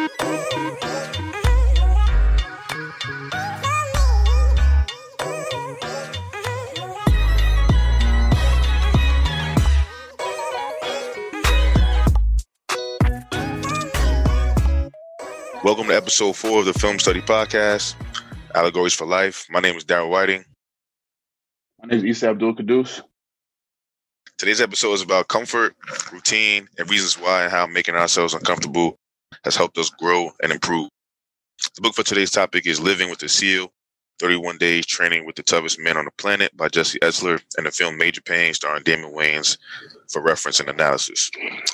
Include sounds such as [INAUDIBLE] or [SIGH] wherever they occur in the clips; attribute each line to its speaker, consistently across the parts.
Speaker 1: Welcome to episode four of the Film Study Podcast, Allegories for Life. My name is Daryl Whiting.
Speaker 2: My name is Isa Abdul Kadus.
Speaker 1: Today's episode is about comfort, routine, and reasons why and how making ourselves uncomfortable has helped us grow and improve. The book for today's topic is Living with the SEAL 31 Days Training with the Toughest Men on the Planet by Jesse Itzler and the film Major Payne starring Damon Wayans for reference and analysis.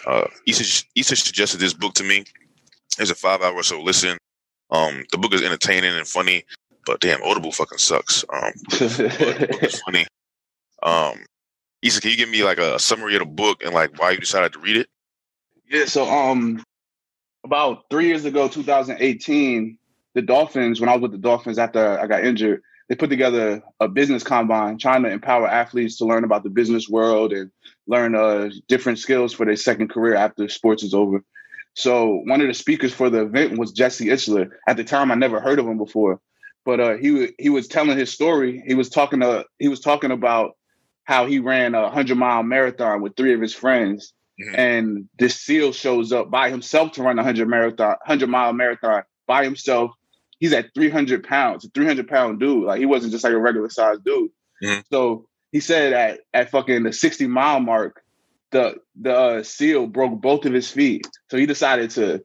Speaker 1: Uh, Issa, Issa suggested this book to me it's a five hour or so listen. Um, the book is entertaining and funny, but damn, Audible fucking sucks. Um, the book is funny. [LAUGHS] Um, Issa, can you give me like a summary of the book and like why you decided to read it?
Speaker 2: Yeah, so um, about three years ago, 2018, the Dolphins, when I was with the Dolphins after I got injured, they put together a business combine trying to empower athletes to learn about the business world and learn uh, different skills for their second career after sports is over. So one of the speakers for the event was Jesse Itzler. At the time, I never heard of him before, but uh, he he was telling his story. He was talking to he was talking about how he ran a hundred mile marathon with three of his friends, mm-hmm. and this SEAL shows up by himself to run a hundred marathon hundred mile marathon by himself. He's at three hundred pounds, a three hundred pound dude. Like he wasn't just like a regular sized dude. Mm-hmm. So he said at at fucking the sixty mile mark, the the uh, seal broke both of his feet, so he decided to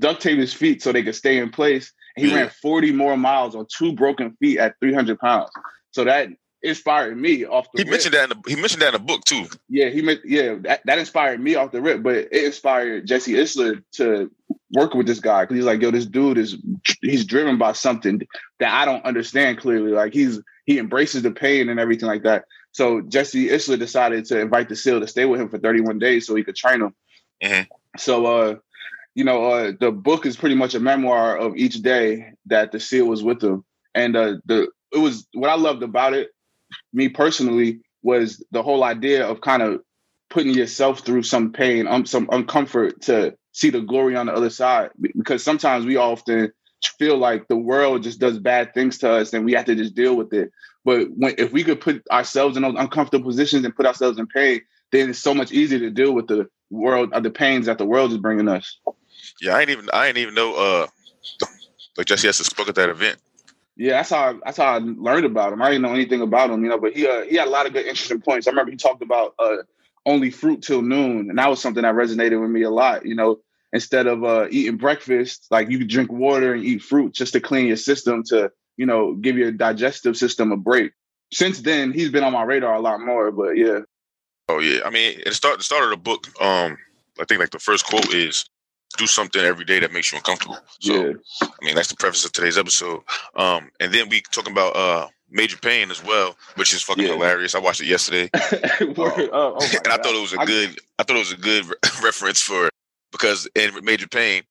Speaker 2: duct tape his feet so they could stay in place. He ran 40 more miles on two broken feet at 300 pounds. So that inspired me off
Speaker 1: the. He
Speaker 2: rip.
Speaker 1: mentioned that. In the, he mentioned that in the book too.
Speaker 2: Yeah, he meant yeah that, that inspired me off the rip, but it inspired Jesse Itzler to work with this guy because he's like, yo, this dude is he's driven by something that I don't understand clearly. Like he's he embraces the pain and everything like that. So Jesse Itzler decided to invite the SEAL to stay with him for 31 days so he could train him. Mm-hmm. So, uh, you know, uh, the book is pretty much a memoir of each day that the SEAL was with him. And uh, the it was what I loved about it, me personally, was the whole idea of kind of putting yourself through some pain, um, some uncomfort to see the glory on the other side. Because sometimes we often feel like the world just does bad things to us and we have to just deal with it. But when, if we could put ourselves in those uncomfortable positions and put ourselves in pain, then it's so much easier to deal with the world, uh, the pains that the world is bringing us.
Speaker 1: Yeah, I ain't even I ain't even know uh like Jesse has spoke at that event.
Speaker 2: Yeah, that's how I, that's how I learned about him. I didn't know anything about him, you know, but he uh, he had a lot of good interesting points. I remember he talked about uh, only fruit till noon, and that was something that resonated with me a lot. You know, instead of uh, eating breakfast, like you could drink water and eat fruit just to clean your system to, you know, give your digestive system a break. Since then, he's been on my radar a lot more, but yeah.
Speaker 1: Oh yeah, I mean, it start the start of the book. Um, I think like the first quote is, "Do something every day that makes you uncomfortable." So, yeah. I mean, that's the preface of today's episode. Um, and then we talking about uh Major Payne as well, which is fucking yeah. hilarious. I watched it yesterday, [LAUGHS] um, oh, oh [LAUGHS] and God. I thought it was a good. I thought it was a good re- [LAUGHS] reference for because in Major Payne,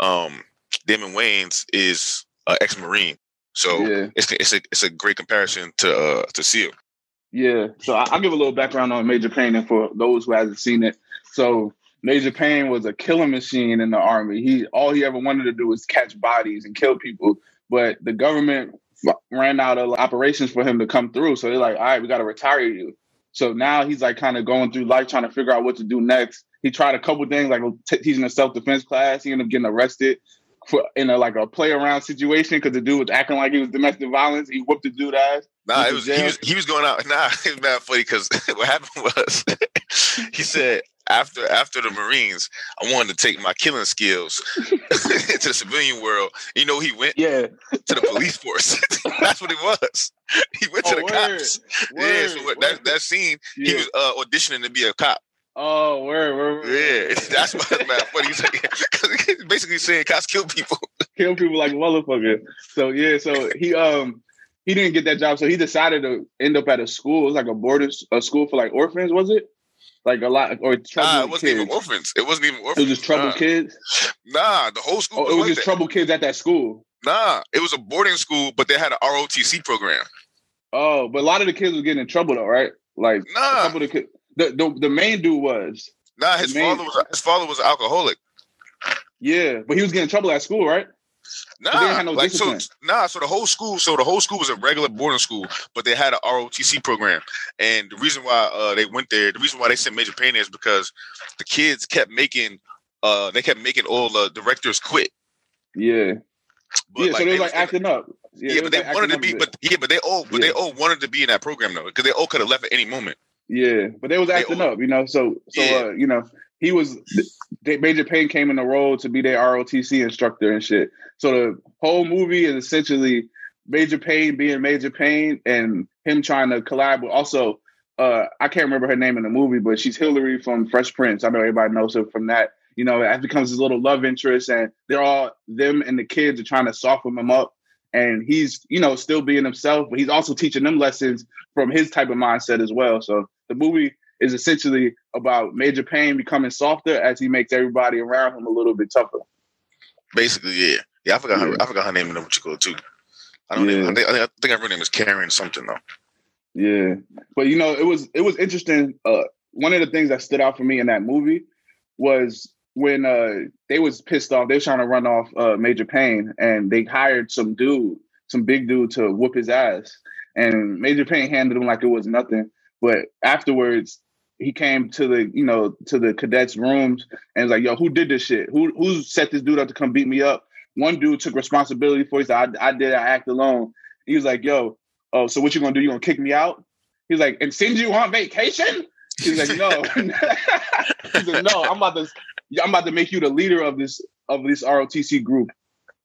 Speaker 1: um, Damon Wayans is uh, ex-marine, so yeah. it's it's a it's a great comparison to uh, to Seal.
Speaker 2: Yeah, so I'll give a little background on Major Payne, and for those who hasn't seen it, so Major Payne was a killing machine in the army. He all he ever wanted to do was catch bodies and kill people, but the government ran out of operations for him to come through. So they're like, all right, we got to retire you. So now he's like kind of going through life trying to figure out what to do next. He tried a couple things like t- teaching a self defense class. He ended up getting arrested for in a like a play around situation because the dude was acting like he was domestic violence. He whooped the dude ass.
Speaker 1: Nah, it was he was he was going out. [LAUGHS] Nah, it was mad funny because [LAUGHS] what happened was [LAUGHS] he said after after the Marines, I wanted to take my killing skills [LAUGHS] into the civilian world. You know, he went
Speaker 2: yeah
Speaker 1: to the police force. [LAUGHS] That's what it was. He went oh, to the
Speaker 2: word,
Speaker 1: cops.
Speaker 2: Word,
Speaker 1: yeah, so what, that that scene, yeah. he was uh, auditioning to be a cop.
Speaker 2: Oh, where, where,
Speaker 1: Yeah, [LAUGHS] that's what man. What he's saying. He's basically saying cops kill people.
Speaker 2: Kill people like motherfucker. So yeah, so he um he didn't get that job, so he decided to end up at a school. It was like a border a school for like orphans, was it? Like a lot or troubled
Speaker 1: Nah, it wasn't
Speaker 2: kids.
Speaker 1: even orphans. It wasn't even orphans.
Speaker 2: It was just troubled
Speaker 1: nah.
Speaker 2: kids.
Speaker 1: Nah, the whole school.
Speaker 2: Oh, it was just
Speaker 1: that.
Speaker 2: troubled kids at that school.
Speaker 1: Nah, it was a boarding school, but they had an ROTC program.
Speaker 2: Oh, but a lot of the kids was getting in trouble though, right? Like
Speaker 1: Nah.
Speaker 2: a couple of the kids. The, the the main dude was
Speaker 1: Nah, his father was his father was an alcoholic.
Speaker 2: Yeah, but he was getting in trouble at school, right?
Speaker 1: Nah, no like so, nah. So the whole school, so the whole school was a regular boarding school, but they had a ROTC program. And the reason why uh, they went there, the reason why they sent Major Payne is because the kids kept making, uh, they kept making all the directors quit.
Speaker 2: Yeah. But yeah, like, so they, were like acting up.
Speaker 1: Yeah, yeah but they like wanted to be, but yeah, but they all, but yeah. they all wanted to be in that program though, because they all could have left at any moment.
Speaker 2: Yeah, but they was acting they all, up, you know. So, so yeah. uh, you know, he was Major Payne came in the role to be their ROTC instructor and shit. So the whole movie is essentially Major Payne being Major Payne and him trying to collab with also uh I can't remember her name in the movie, but she's Hillary from Fresh Prince. I know everybody knows her from that. You know, that becomes his little love interest, and they're all them and the kids are trying to soften him up. And he's, you know, still being himself, but he's also teaching them lessons from his type of mindset as well. So the movie is essentially about Major Payne becoming softer as he makes everybody around him a little bit tougher.
Speaker 1: Basically, yeah, yeah. I forgot yeah. her. I forgot her name in what you call too. I don't. Yeah. Even, I, think, I think her name is Karen something though.
Speaker 2: Yeah, but you know, it was it was interesting. Uh, one of the things that stood out for me in that movie was when uh, they was pissed off. They were trying to run off uh, Major Payne, and they hired some dude, some big dude, to whoop his ass. And Major Payne handled him like it was nothing. But afterwards, he came to the you know to the cadets rooms and was like, "Yo, who did this shit? Who who set this dude up to come beat me up?" One dude took responsibility for it. He said, "I, I did. I act alone." He was like, "Yo, oh, so what you gonna do? You gonna kick me out?" He's like, "And send you on vacation?" He's like, "No." [LAUGHS] [LAUGHS] He's like, "No, I'm about to I'm about to make you the leader of this of this ROTC group."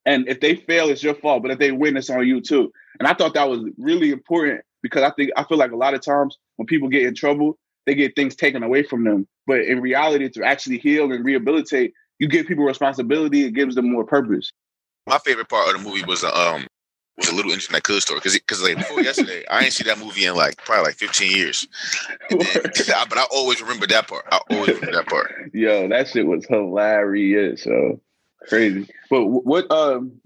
Speaker 2: And if they fail, it's your fault. But if they win, it's on you too. And I thought that was really important because I think I feel like a lot of times when people get in trouble, they get things taken away from them. But in reality, to actually heal and rehabilitate, you give people responsibility. It gives them more purpose.
Speaker 1: My favorite part of the movie was um was a little interesting that could story because because like before yesterday, I ain't see that movie in like probably like 15 years. Then, [LAUGHS] [LAUGHS] but I always remember that part. I always remember that part.
Speaker 2: Yo, that shit was hilarious. So crazy. But what um,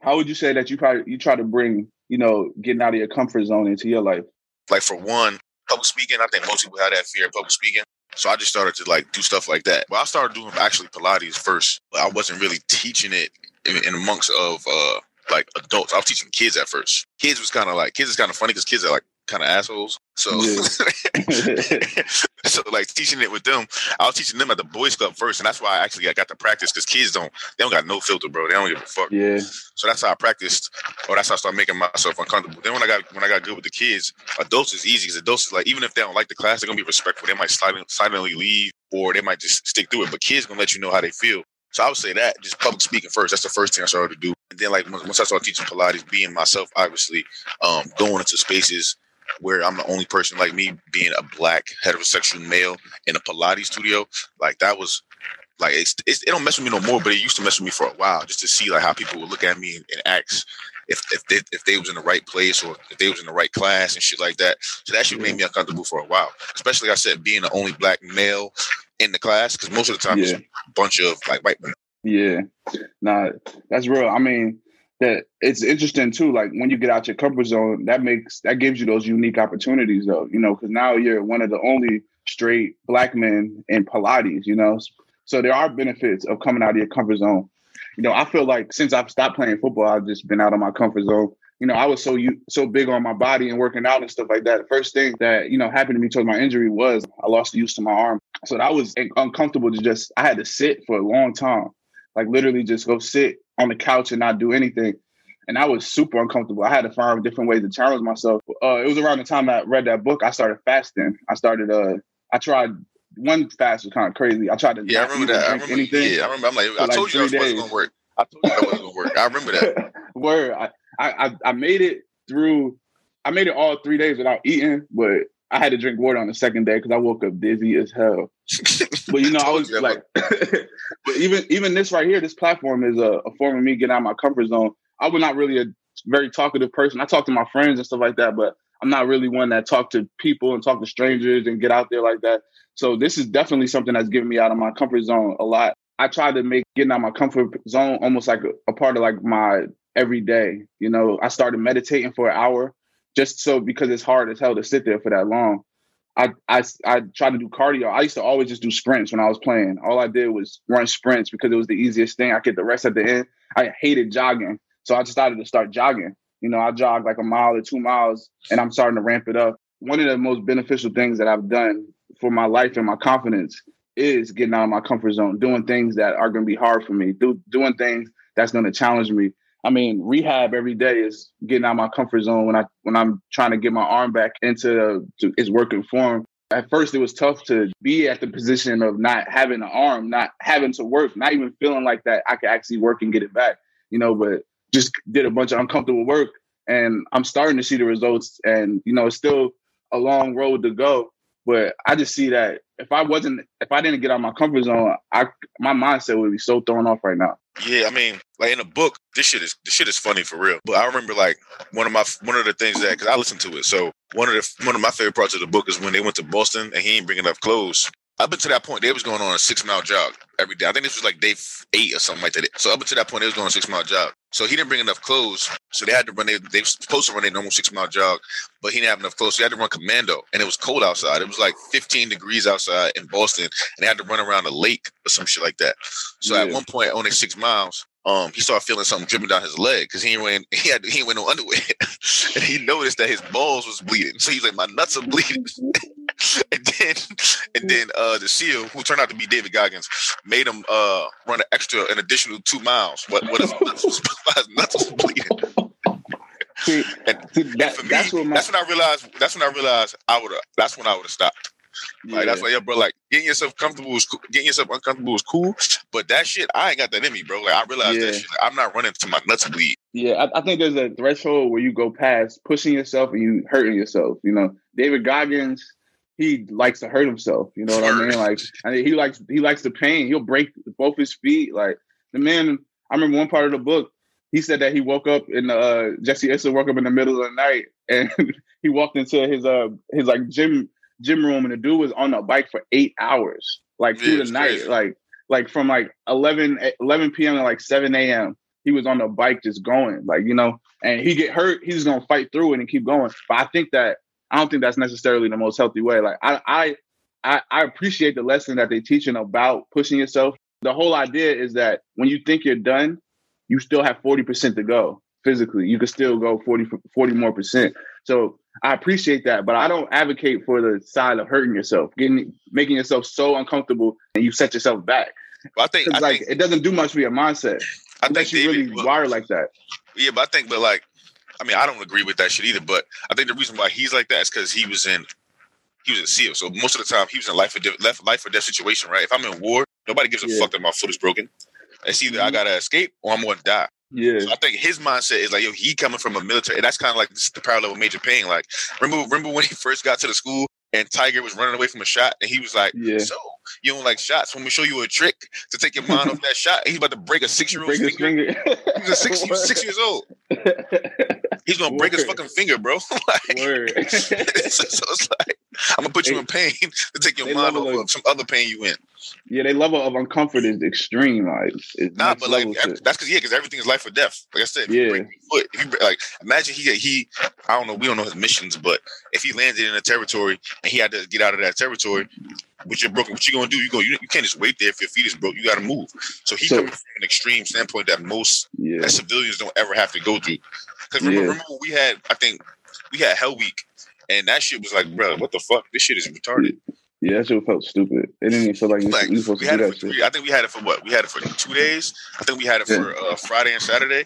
Speaker 2: how would you say that you probably you try to bring you know getting out of your comfort zone into your life?
Speaker 1: Like for one, public speaking. I think most people have that fear of public speaking. So I just started to like do stuff like that. But I started doing actually Pilates first. But I wasn't really teaching it in, in amongst of uh like adults. I was teaching kids at first. Kids was kind of like kids is kind of funny because kids are like kind of assholes. So, [LAUGHS] so like teaching it with them, I was teaching them at the boys club first, and that's why I actually got, got to practice because kids don't they don't got no filter, bro. They don't give a fuck.
Speaker 2: Yeah.
Speaker 1: So that's how I practiced, or that's how I started making myself uncomfortable. Then when I got when I got good with the kids, adults is easy because adults is like even if they don't like the class, they're gonna be respectful. They might silently, silently leave, or they might just stick through it. But kids gonna let you know how they feel. So I would say that just public speaking first. That's the first thing I started to do. And then like once I started teaching Pilates, being myself, obviously, um, going into spaces where I'm the only person like me being a black heterosexual male in a Pilates studio. Like that was like it's, it's, it don't mess with me no more, but it used to mess with me for a while just to see like how people would look at me and, and act if if they, if they was in the right place or if they was in the right class and shit like that. So that shit yeah. made me uncomfortable for a while. Especially like I said being the only black male in the class because most of the time yeah. it's a bunch of like white men.
Speaker 2: Yeah, nah, that's real. I mean, that it's interesting too. Like when you get out your comfort zone, that makes that gives you those unique opportunities, though. You know, because now you're one of the only straight black men in Pilates. You know, so there are benefits of coming out of your comfort zone. You know, I feel like since I've stopped playing football, I've just been out of my comfort zone. You know, I was so you so big on my body and working out and stuff like that. The first thing that you know happened to me towards my injury was I lost the use to my arm, so that was uncomfortable to just. I had to sit for a long time, like literally just go sit on the couch and not do anything. And I was super uncomfortable. I had to find different ways to challenge myself. Uh, it was around the time I read that book. I started fasting. I started. Uh, I tried one fast was kind of crazy. I tried to
Speaker 1: yeah, I remember that. I remember, anything. Yeah, I remember. I'm like, I told like you that was going to work. I told you that wasn't going to work. I remember that. [LAUGHS]
Speaker 2: Word. I, I I made it through. I made it all three days without eating, but I had to drink water on the second day because I woke up dizzy as hell. but you know, I, I [LAUGHS] oh, was like, [LAUGHS] but even even this right here, this platform is a, a, form of me getting out of my comfort zone. I was not really a very talkative person. I talk to my friends and stuff like that, but I'm not really one that talk to people and talk to strangers and get out there like that. So this is definitely something that's getting me out of my comfort zone a lot. I try to make getting out of my comfort zone almost like a, a part of like my everyday. You know, I started meditating for an hour just so because it's hard as hell to sit there for that long. I, I I tried to do cardio. I used to always just do sprints when I was playing. All I did was run sprints because it was the easiest thing. I get the rest at the end. I hated jogging, so I decided to start jogging. You know, I jog like a mile or two miles, and I'm starting to ramp it up. One of the most beneficial things that I've done for my life and my confidence is getting out of my comfort zone, doing things that are going to be hard for me, do, doing things that's going to challenge me. I mean, rehab every day is getting out my comfort zone when I when I'm trying to get my arm back into to its working form. At first, it was tough to be at the position of not having an arm, not having to work, not even feeling like that I could actually work and get it back. You know, but just did a bunch of uncomfortable work, and I'm starting to see the results. And you know, it's still a long road to go, but I just see that if I wasn't, if I didn't get out my comfort zone, I my mindset would be so thrown off right now.
Speaker 1: Yeah, I mean, like in a book, this shit is this shit is funny for real. But I remember like one of my one of the things that because I listened to it. So one of the one of my favorite parts of the book is when they went to Boston and he ain't bringing enough clothes. Up until that point, they was going on a six mile jog every day. I think this was like day eight or something like that. So up until that point, they was going on a six mile jog. So he didn't bring enough clothes. So they had to run. They, they were supposed to run a normal six mile jog, but he didn't have enough clothes. So he had to run commando, and it was cold outside. It was like 15 degrees outside in Boston, and they had to run around a lake or some shit like that. So yeah. at one point on their six miles, um, he started feeling something dripping down his leg because he went [LAUGHS] he had he went no underwear, [LAUGHS] and he noticed that his balls was bleeding. So he's like, my nuts are bleeding. [LAUGHS] and then and then uh, the SEAL, who turned out to be David Goggins, made him uh, run an extra an additional two miles. What what is nuts was, his nuts was bleeding. See, and, see that, and me, that's, my, that's when I realized. That's when I realized I would. That's when I would have stopped. Like that's why, yeah, bro. Like getting yourself comfortable is cool. Getting yourself uncomfortable is cool, but that shit, I ain't got that in me, bro. Like I realized yeah. that shit. Like, I'm not running to my nuts bleed.
Speaker 2: Yeah, I, I, think there's a threshold where you go past pushing yourself and you hurting yourself. You know, David Goggins, he likes to hurt himself. You know what I mean? Like, I mean, he likes he likes the pain. He'll break both his feet. Like the man. I remember one part of the book. He said that he woke up in uh Jesse Itzler woke up in the middle of the night and [LAUGHS] he walked into his uh his like gym gym room and the dude was on a bike for eight hours, like yeah, through the night, crazy. like like from like 11, eh, 11 p.m. to like 7 a.m. He was on the bike just going, like, you know, and he get hurt, he's gonna fight through it and keep going. But I think that I don't think that's necessarily the most healthy way. Like I I I, I appreciate the lesson that they're teaching about pushing yourself. The whole idea is that when you think you're done, you still have 40% to go physically. You can still go 40, 40 more percent. So I appreciate that, but I don't advocate for the side of hurting yourself, getting making yourself so uncomfortable and you set yourself back.
Speaker 1: Well, I think I
Speaker 2: like
Speaker 1: think,
Speaker 2: it doesn't do much for your mindset. I think you really well, wired like that.
Speaker 1: Yeah, but I think, but like, I mean, I don't agree with that shit either. But I think the reason why he's like that is because he was in he was in SEAL. So most of the time he was in life or death, life or death situation, right? If I'm in war, nobody gives a yeah. fuck that my foot is broken. It's either mm-hmm. I gotta escape or I'm gonna die.
Speaker 2: Yeah.
Speaker 1: So I think his mindset is like, yo, he coming from a military. And that's kind of like the parallel with Major Payne. Like, remember, remember when he first got to the school and Tiger was running away from a shot, and he was like, yeah. "So you don't like shots? Let me show you a trick to take your mind off that [LAUGHS] shot." He's about to break a six year old finger. finger. He's a six, he was six years old. [LAUGHS] He's gonna Word. break his fucking finger, bro. [LAUGHS] like, so, so, it's like I'm gonna put you in pain [LAUGHS] to take your mind off of some other pain you in.
Speaker 2: Yeah, their level of uncomfort is extreme. Like, it's
Speaker 1: nah, but like that's because yeah, because everything is life or death. Like I said,
Speaker 2: yeah.
Speaker 1: Foot, if you, like imagine he he, I don't know, we don't know his missions, but if he landed in a territory and he had to get out of that territory, which you're broken, what you gonna do? You go, you, you can't just wait there if your feet is broke. You got to move. So he so, coming from an extreme standpoint that most yeah. that civilians don't ever have to go through. Because remember, yeah. remember we had, I think we had Hell Week, and that shit was like, bro, what the fuck? This shit is retarded.
Speaker 2: Yeah, that shit felt stupid. It didn't even feel like, like we, supposed we
Speaker 1: had
Speaker 2: to
Speaker 1: do that shit. I think we had it for what? We had it for two days. I think we had it for uh, Friday and Saturday.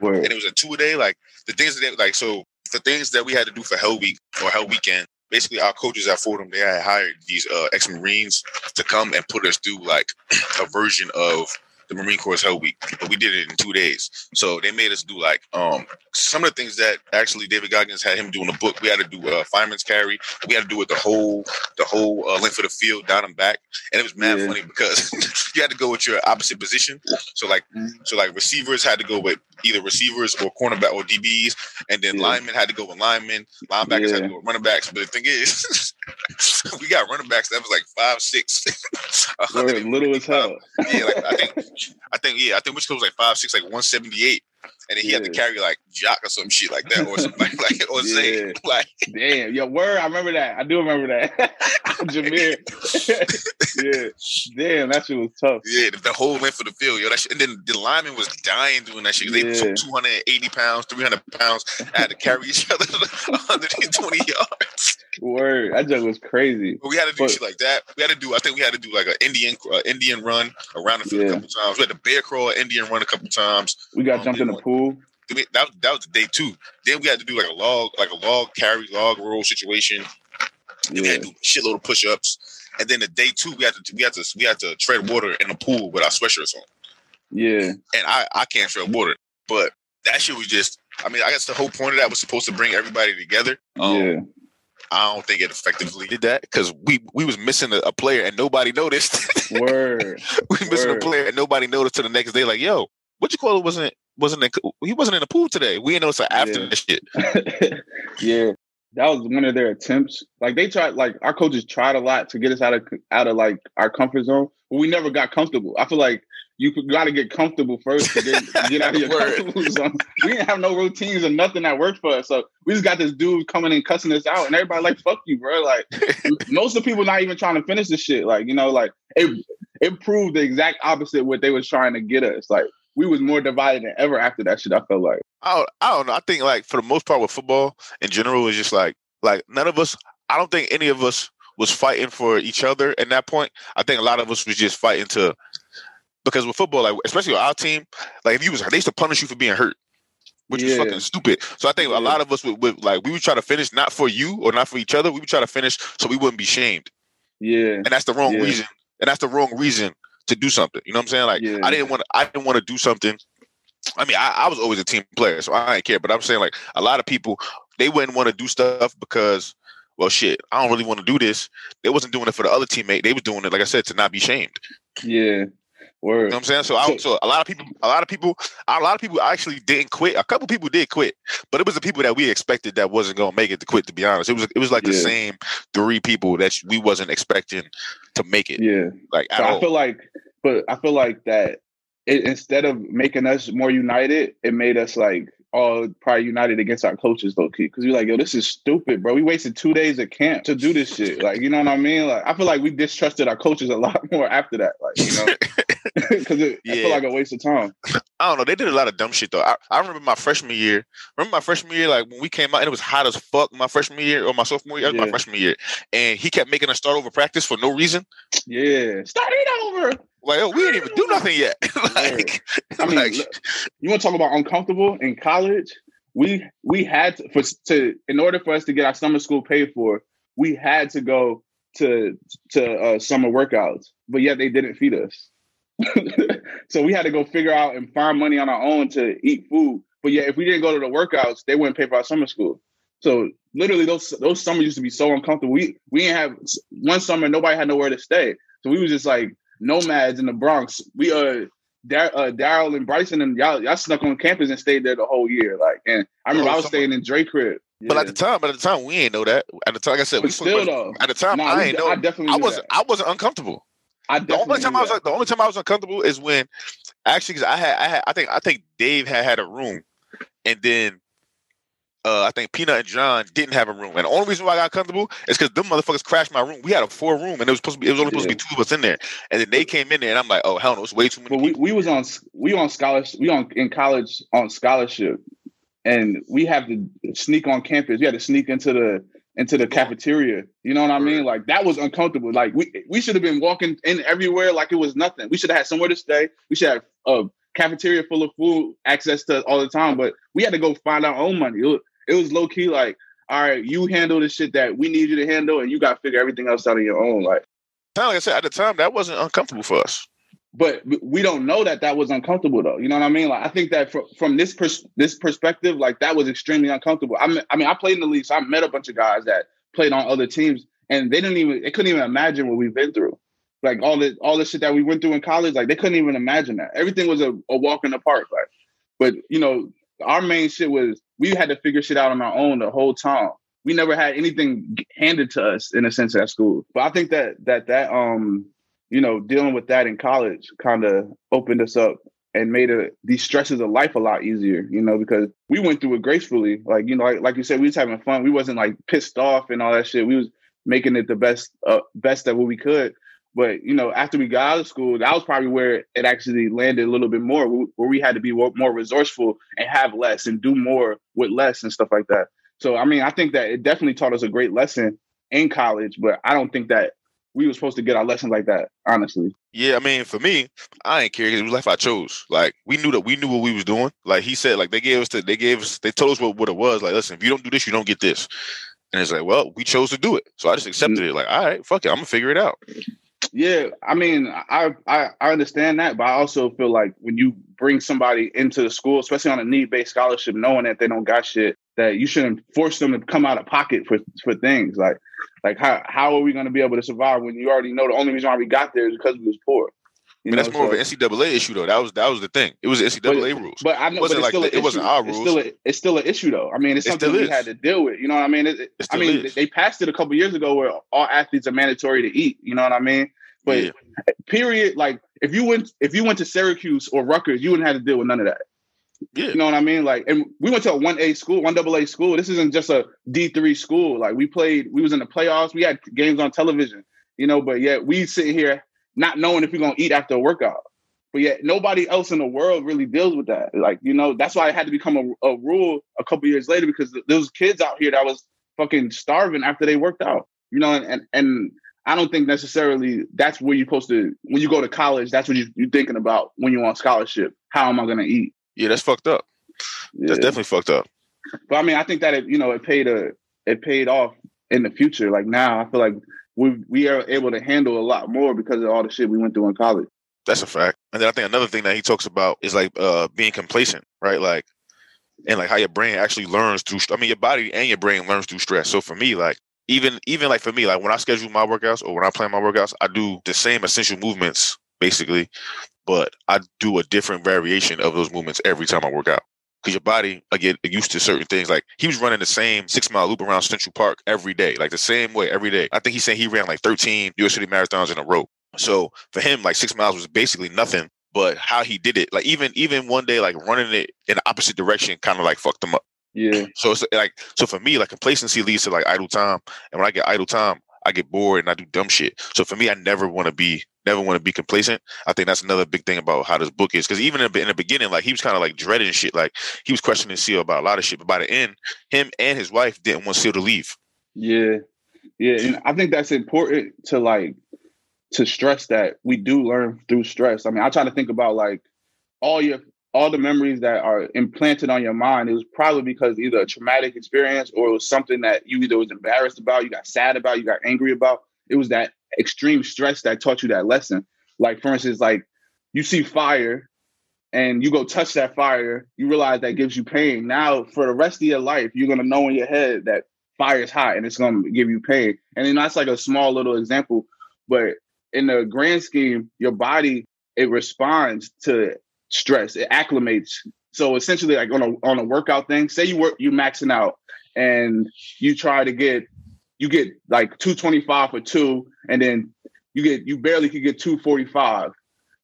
Speaker 1: Word. And it was a two day. Like the things that like so the things that we had to do for Hell Week or Hell Weekend. Basically, our coaches at Fordham they had hired these uh, ex Marines to come and put us through like [CLEARS THROAT] a version of the Marine Corps Hell Week, but we did it in two days. So they made us do like um some of the things that actually David Goggins had him do in the book. We had to do a uh, fireman's carry. We had to do it the whole the whole uh, length of the field down and back, and it was mad yeah. funny because [LAUGHS] you had to go with your opposite position. So like mm-hmm. so like receivers had to go with either receivers or cornerback or DBs, and then yeah. linemen had to go with linemen. Linebackers yeah. had to go with running backs. But the thing is, [LAUGHS] we got running backs that was like five six. [LAUGHS]
Speaker 2: little as hell.
Speaker 1: Yeah, like I think I think yeah, I think which was like five six, like one seventy eight. And then he had to carry like Jock or some shit like that, or something like, like [LAUGHS] or yeah. [LAUGHS] like
Speaker 2: damn, yo, word, I remember that. I do remember that. [LAUGHS] Jameer, yeah, damn, that shit was tough.
Speaker 1: Yeah, the whole length of the field, yo, that shit, and then the lineman was dying doing that shit. They yeah. took 280 pounds, 300 pounds, had to carry each other 120 yards.
Speaker 2: Word, that joke was crazy.
Speaker 1: But we had to do but, shit like that. We had to do. I think we had to do like an Indian uh, Indian run around the field yeah. a couple times. We had to bear crawl, Indian run a couple times.
Speaker 2: We got um, jumped in the pool.
Speaker 1: that, that was the day two. Then we had to do like a log, like a log carry, log roll situation. Yeah. We had to do a shitload of push ups. And then the day two, we had to we had to we had to tread water in the pool with our sweatshirts on.
Speaker 2: Yeah.
Speaker 1: And I I can't tread water, but that shit was just. I mean, I guess the whole point of that was supposed to bring everybody together.
Speaker 2: Um, yeah.
Speaker 1: I don't think it effectively did that because we we was missing a, a player and nobody noticed. [LAUGHS]
Speaker 2: Word.
Speaker 1: we missing a player and nobody noticed to the next day. Like, yo, what you call it? Wasn't wasn't in, he wasn't in the pool today? We didn't notice after yeah. this shit. [LAUGHS]
Speaker 2: yeah, that was one of their attempts. Like they tried, like our coaches tried a lot to get us out of out of like our comfort zone, but we never got comfortable. I feel like you got to get comfortable first to get, get out of [LAUGHS] your comfortable zone. We didn't have no routines or nothing that worked for us. So we just got this dude coming and cussing us out, and everybody like, "Fuck you, bro!" Like [LAUGHS] most of the people not even trying to finish the shit. Like you know, like it it proved the exact opposite what they was trying to get us. Like we was more divided than ever after that shit. I felt like
Speaker 1: I don't, I don't know. I think like for the most part with football in general, it's just like like none of us. I don't think any of us was fighting for each other at that point. I think a lot of us was just fighting to because with football, like especially with our team, like if you was they used to punish you for being hurt, which yeah. was fucking stupid. So I think yeah. a lot of us would, would, like we would try to finish not for you or not for each other. We would try to finish so we wouldn't be shamed.
Speaker 2: Yeah,
Speaker 1: and that's the wrong yeah. reason. And that's the wrong reason to do something. You know what I'm saying? Like I didn't want to. I didn't want to do something. I mean, I, I was always a team player, so I didn't care. But I'm saying like a lot of people they wouldn't want to do stuff because well shit, I don't really want to do this. They wasn't doing it for the other teammate. They was doing it, like I said, to not be shamed.
Speaker 2: Yeah. Word.
Speaker 1: You know what I'm saying? So, I, so a lot of people, a lot of people, a lot of people actually didn't quit. A couple people did quit, but it was the people that we expected that wasn't gonna make it to quit. To be honest, it was it was like yeah. the same three people that we wasn't expecting to make it.
Speaker 2: Yeah,
Speaker 1: like
Speaker 2: so I feel like, but I feel like that it, instead of making us more united, it made us like all probably united against our coaches though, because we're like, yo, this is stupid, bro. We wasted two days at camp to do this shit. Like, you know what I mean? Like, I feel like we distrusted our coaches a [LAUGHS] lot more after that. Like, you know, [LAUGHS] because yeah. I feel like a waste of time.
Speaker 1: I don't know. They did a lot of dumb shit though. I, I remember my freshman year. Remember my freshman year, like when we came out and it was hot as fuck. My freshman year or my sophomore year, yeah. my freshman year, and he kept making us start over practice for no reason.
Speaker 2: Yeah, start it over.
Speaker 1: Like, oh, we didn't even do nothing yet. [LAUGHS] like,
Speaker 2: I mean, like, you want to talk about uncomfortable in college? We we had to, for to in order for us to get our summer school paid for, we had to go to to uh, summer workouts, but yet they didn't feed us. [LAUGHS] so we had to go figure out and find money on our own to eat food. But yeah, if we didn't go to the workouts, they wouldn't pay for our summer school. So literally, those those summers used to be so uncomfortable. We we didn't have one summer, nobody had nowhere to stay. So we was just like nomads in the Bronx. We uh, Dar- uh Daryl and Bryson and y'all y'all snuck on campus and stayed there the whole year. Like, and I remember oh, I was staying in Dre crib.
Speaker 1: Yeah. But at the time, but at the time, we ain't know that. At the time, like I said,
Speaker 2: but we still though.
Speaker 1: At the time, nah, I ain't know. I definitely. I wasn't. I wasn't uncomfortable.
Speaker 2: I
Speaker 1: the only time I was like, the only time I was uncomfortable is when actually because I had I had I think I think Dave had had a room, and then uh, I think Peanut and John didn't have a room, and the only reason why I got comfortable is because them motherfuckers crashed my room. We had a four room, and it was supposed to be it was only supposed yeah. to be two of us in there, and then they came in there, and I'm like, oh hell no, it's way too many.
Speaker 2: But we, we was on we on scholarship we on in college on scholarship, and we have to sneak on campus. We had to sneak into the into the cafeteria. You know what I mean? Like that was uncomfortable. Like we we should have been walking in everywhere like it was nothing. We should have had somewhere to stay. We should have a cafeteria full of food access to all the time. But we had to go find our own money. It was, it was low key like, all right, you handle the shit that we need you to handle, and you got to figure everything else out on your own. Like,
Speaker 1: like I said, at the time, that wasn't uncomfortable for us.
Speaker 2: But we don't know that that was uncomfortable, though. You know what I mean? Like, I think that from, from this pers- this perspective, like that was extremely uncomfortable. I mean, I mean, I played in the league, so I met a bunch of guys that played on other teams, and they didn't even they couldn't even imagine what we've been through. Like all the all the shit that we went through in college, like they couldn't even imagine that. Everything was a, a walk in the park. Like, but you know, our main shit was we had to figure shit out on our own the whole time. We never had anything handed to us in a sense at school. But I think that that that um you know dealing with that in college kind of opened us up and made it these stresses of life a lot easier, you know, because we went through it gracefully. Like, you know, like, like you said, we was having fun. We wasn't like pissed off and all that shit. We was making it the best uh, best of what we could. But you know, after we got out of school, that was probably where it actually landed a little bit more, where we had to be more resourceful and have less and do more with less and stuff like that. So, I mean, I think that it definitely taught us a great lesson in college, but I don't think that we were supposed to get our lessons like that, honestly.
Speaker 1: Yeah, I mean, for me, I ain't care because it was life I chose. Like we knew that we knew what we was doing. Like he said, like they gave us the, they gave us they told us what, what it was. Like, listen, if you don't do this, you don't get this. And it's like, well, we chose to do it. So I just accepted mm-hmm. it. Like, all right, fuck it. I'm gonna figure it out.
Speaker 2: Yeah, I mean, I, I I understand that, but I also feel like when you bring somebody into the school, especially on a need based scholarship, knowing that they don't got shit, that you shouldn't force them to come out of pocket for for things like like how how are we going to be able to survive when you already know the only reason why we got there is because we was poor.
Speaker 1: You I mean, know, that's more so, of an NCAA issue though. That was that was the thing. It was NCAA
Speaker 2: but,
Speaker 1: rules.
Speaker 2: But I know
Speaker 1: it wasn't
Speaker 2: like
Speaker 1: the, it wasn't our rules.
Speaker 2: It's still, a, it's still an issue though. I mean, it's something we had to deal with. You know what I mean? It, it I mean, is. they passed it a couple years ago where all athletes are mandatory to eat. You know what I mean? But yeah. period, like if you went if you went to Syracuse or Rutgers, you wouldn't have to deal with none of that. Yeah. You know what I mean? Like, and we went to a one A school, one double A school. This isn't just a D three school. Like, we played, we was in the playoffs. We had games on television. You know, but yet we sitting here not knowing if we're gonna eat after a workout. But yet nobody else in the world really deals with that. Like, you know, that's why it had to become a, a rule a couple years later because there was kids out here that was fucking starving after they worked out. You know, and and, and I don't think necessarily that's where you're supposed to when you go to college. That's what you, you're thinking about when you're on scholarship. How am I going to eat?
Speaker 1: Yeah, that's fucked up. Yeah. That's definitely fucked up.
Speaker 2: But I mean, I think that it you know it paid a it paid off in the future. Like now, I feel like we we are able to handle a lot more because of all the shit we went through in college.
Speaker 1: That's a fact. And then I think another thing that he talks about is like uh being complacent, right? Like and like how your brain actually learns through I mean your body and your brain learns through stress. So for me, like even even like for me, like when I schedule my workouts or when I plan my workouts, I do the same essential movements basically, but I do a different variation of those movements every time I work out. Because your body, I get used to certain things. Like he was running the same six mile loop around Central Park every day, like the same way every day. I think he's saying he ran like 13 US City marathons in a row. So for him, like six miles was basically nothing. But how he did it, like even even one day, like running it in the opposite direction, kind of like fucked him up.
Speaker 2: Yeah.
Speaker 1: So it's eh, like so for me, like complacency leads to like idle time, and when I get idle time, I get bored and I do dumb shit. So for me, I never want to be never want to be complacent. I think that's another big thing about how this book is. Because even in, in, the beginning, like he was kind of like dreading shit. Like he was questioning Seal about a lot of shit. But by the end, him and his wife didn't want Seal to leave.
Speaker 2: Yeah, yeah, and I think that's important to like to stress that we do learn through stress. I mean, I try to think about like all your all the memories that are implanted on your mind, it was probably because either a traumatic experience or it was something that you either was embarrassed about, you got sad about, you got angry about. It was that extreme stress that taught you that lesson. Like for instance, like you see fire and you go touch that fire, you realize that gives you pain. Now for the rest of your life, you're gonna know in your head that fire is hot and it's gonna give you pain. And then that's like a small little example, but in the grand scheme, your body it responds to stress. It acclimates. So essentially, like on a on a workout thing, say you work you maxing out and you try to get you get like 225 for two, and then you get you barely could get 245.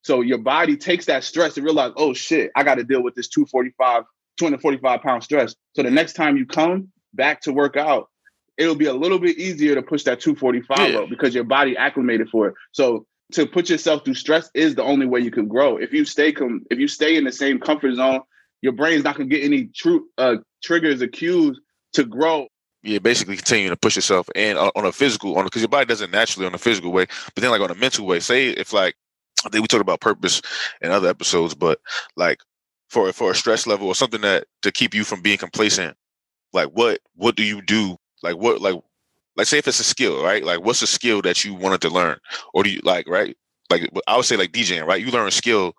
Speaker 2: So your body takes that stress and realize, oh shit, I got to deal with this 245, 245 pound stress. So the next time you come back to work out, it'll be a little bit easier to push that 245 yeah. up because your body acclimated for it. So to put yourself through stress is the only way you can grow. If you stay com- if you stay in the same comfort zone, your brain's not gonna get any true uh, triggers or cues to grow.
Speaker 1: Yeah, basically continue to push yourself and on, on a physical on because your body doesn't naturally on a physical way, but then like on a mental way. Say if like I think we talked about purpose in other episodes, but like for for a stress level or something that to keep you from being complacent, like what what do you do? Like what like like say if it's a skill, right? Like what's a skill that you wanted to learn? Or do you like, right? Like I would say like DJing, right? You learn a skill,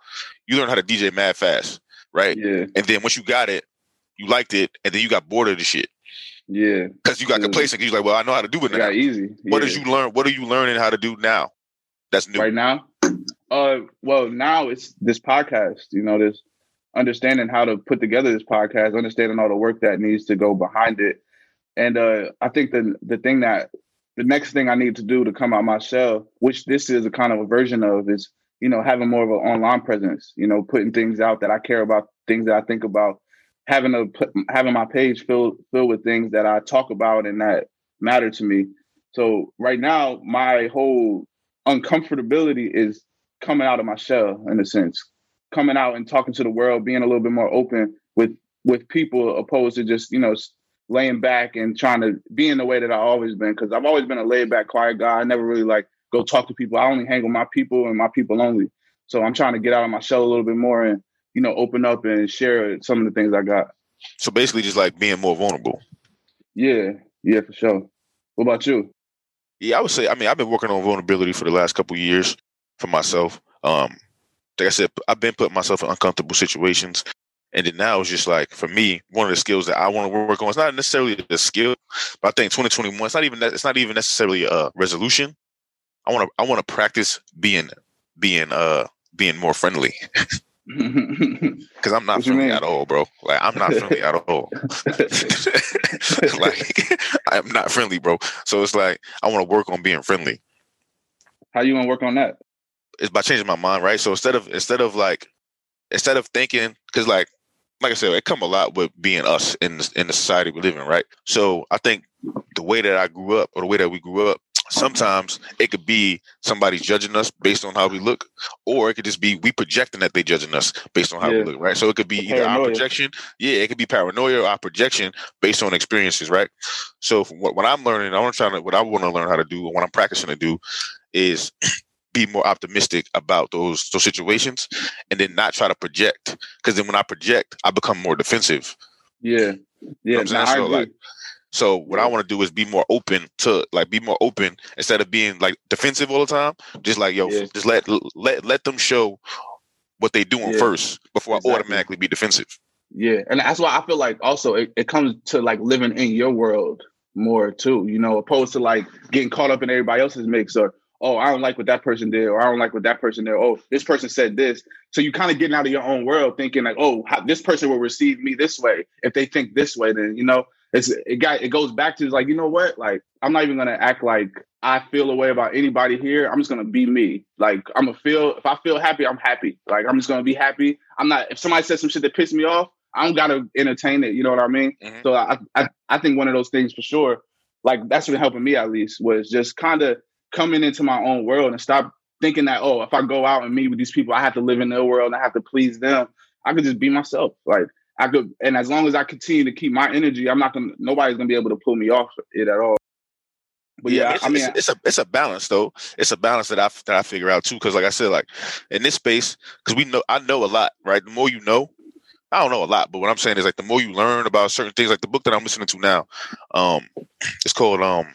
Speaker 1: you learn how to DJ mad fast, right?
Speaker 2: Yeah.
Speaker 1: And then once you got it, you liked it, and then you got bored of the shit.
Speaker 2: Yeah.
Speaker 1: Because you got complacent. You're like, well, I know how to do it now.
Speaker 2: Got easy.
Speaker 1: Yeah. What did you learn? What are you learning how to do now? That's new.
Speaker 2: Right now? Uh well now it's this podcast, you know, this understanding how to put together this podcast, understanding all the work that needs to go behind it and uh, I think the the thing that the next thing I need to do to come out my shell, which this is a kind of a version of, is you know, having more of an online presence, you know, putting things out that I care about, things that I think about, having a having my page filled filled with things that I talk about and that matter to me. So right now, my whole uncomfortability is coming out of my shell in a sense, coming out and talking to the world, being a little bit more open with with people opposed to just you know laying back and trying to be in the way that I've always been. Because I've always been a laid back, quiet guy. I never really like go talk to people. I only hang with my people and my people only. So I'm trying to get out of my shell a little bit more and you know open up and share some of the things I got.
Speaker 1: So basically, just like being more vulnerable.
Speaker 2: Yeah, yeah, for sure. What about you?
Speaker 1: Yeah, I would say. I mean, I've been working on vulnerability for the last couple years for myself. Um, like I said, I've been putting myself in uncomfortable situations, and then now it's just like for me, one of the skills that I want to work on. It's not necessarily the skill, but I think 2021. It's not even. It's not even necessarily a resolution. I want to. I want to practice being being uh being more friendly. [LAUGHS] Because I'm not friendly at all, bro. Like I'm not friendly at all. [LAUGHS] [LAUGHS] like I'm not friendly, bro. So it's like I want to work on being friendly.
Speaker 2: How you want to work on that?
Speaker 1: It's by changing my mind, right? So instead of instead of like instead of thinking, because like like I said, it come a lot with being us in the, in the society we live in, right? So I think the way that I grew up, or the way that we grew up, sometimes it could be somebody judging us based on how we look, or it could just be we projecting that they judging us based on how yeah. we look, right? So it could be either our projection, yeah, it could be paranoia or our projection based on experiences, right? So what, what I'm learning, I want to try to what I want to learn how to do, and what I'm practicing to do, is be more optimistic about those those situations, and then not try to project, because then when I project, I become more defensive.
Speaker 2: Yeah, yeah. You know
Speaker 1: so like so what I want to do is be more open to like be more open instead of being like defensive all the time. Just like yo, yeah. just let let let them show what they doing yeah. first before exactly. I automatically be defensive.
Speaker 2: Yeah, and that's why I feel like also it, it comes to like living in your world more too. You know, opposed to like getting caught up in everybody else's mix or oh, I don't like what that person did, or I don't like what that person did. Oh, this person said this. So you kind of getting out of your own world, thinking like, oh, how, this person will receive me this way. If they think this way, then you know, it's it got it goes back to like you know what like i'm not even gonna act like i feel a way about anybody here i'm just gonna be me like i'm gonna feel if i feel happy i'm happy like i'm just gonna be happy i'm not if somebody says some shit that pisses me off i don't gotta entertain it you know what i mean mm-hmm. so I, I i think one of those things for sure like that's been helping me at least was just kind of coming into my own world and stop thinking that oh if i go out and meet with these people i have to live in their world and i have to please them i could just be myself like I could, and as long as I continue to keep my energy, I'm not gonna. Nobody's gonna be able to pull me off it at all.
Speaker 1: But yeah, yeah it's, I mean, it's, it's, a it's a balance though. It's a balance that I that I figure out too. Because like I said, like in this space, because we know I know a lot, right? The more you know, I don't know a lot, but what I'm saying is like the more you learn about certain things, like the book that I'm listening to now, um, it's called um,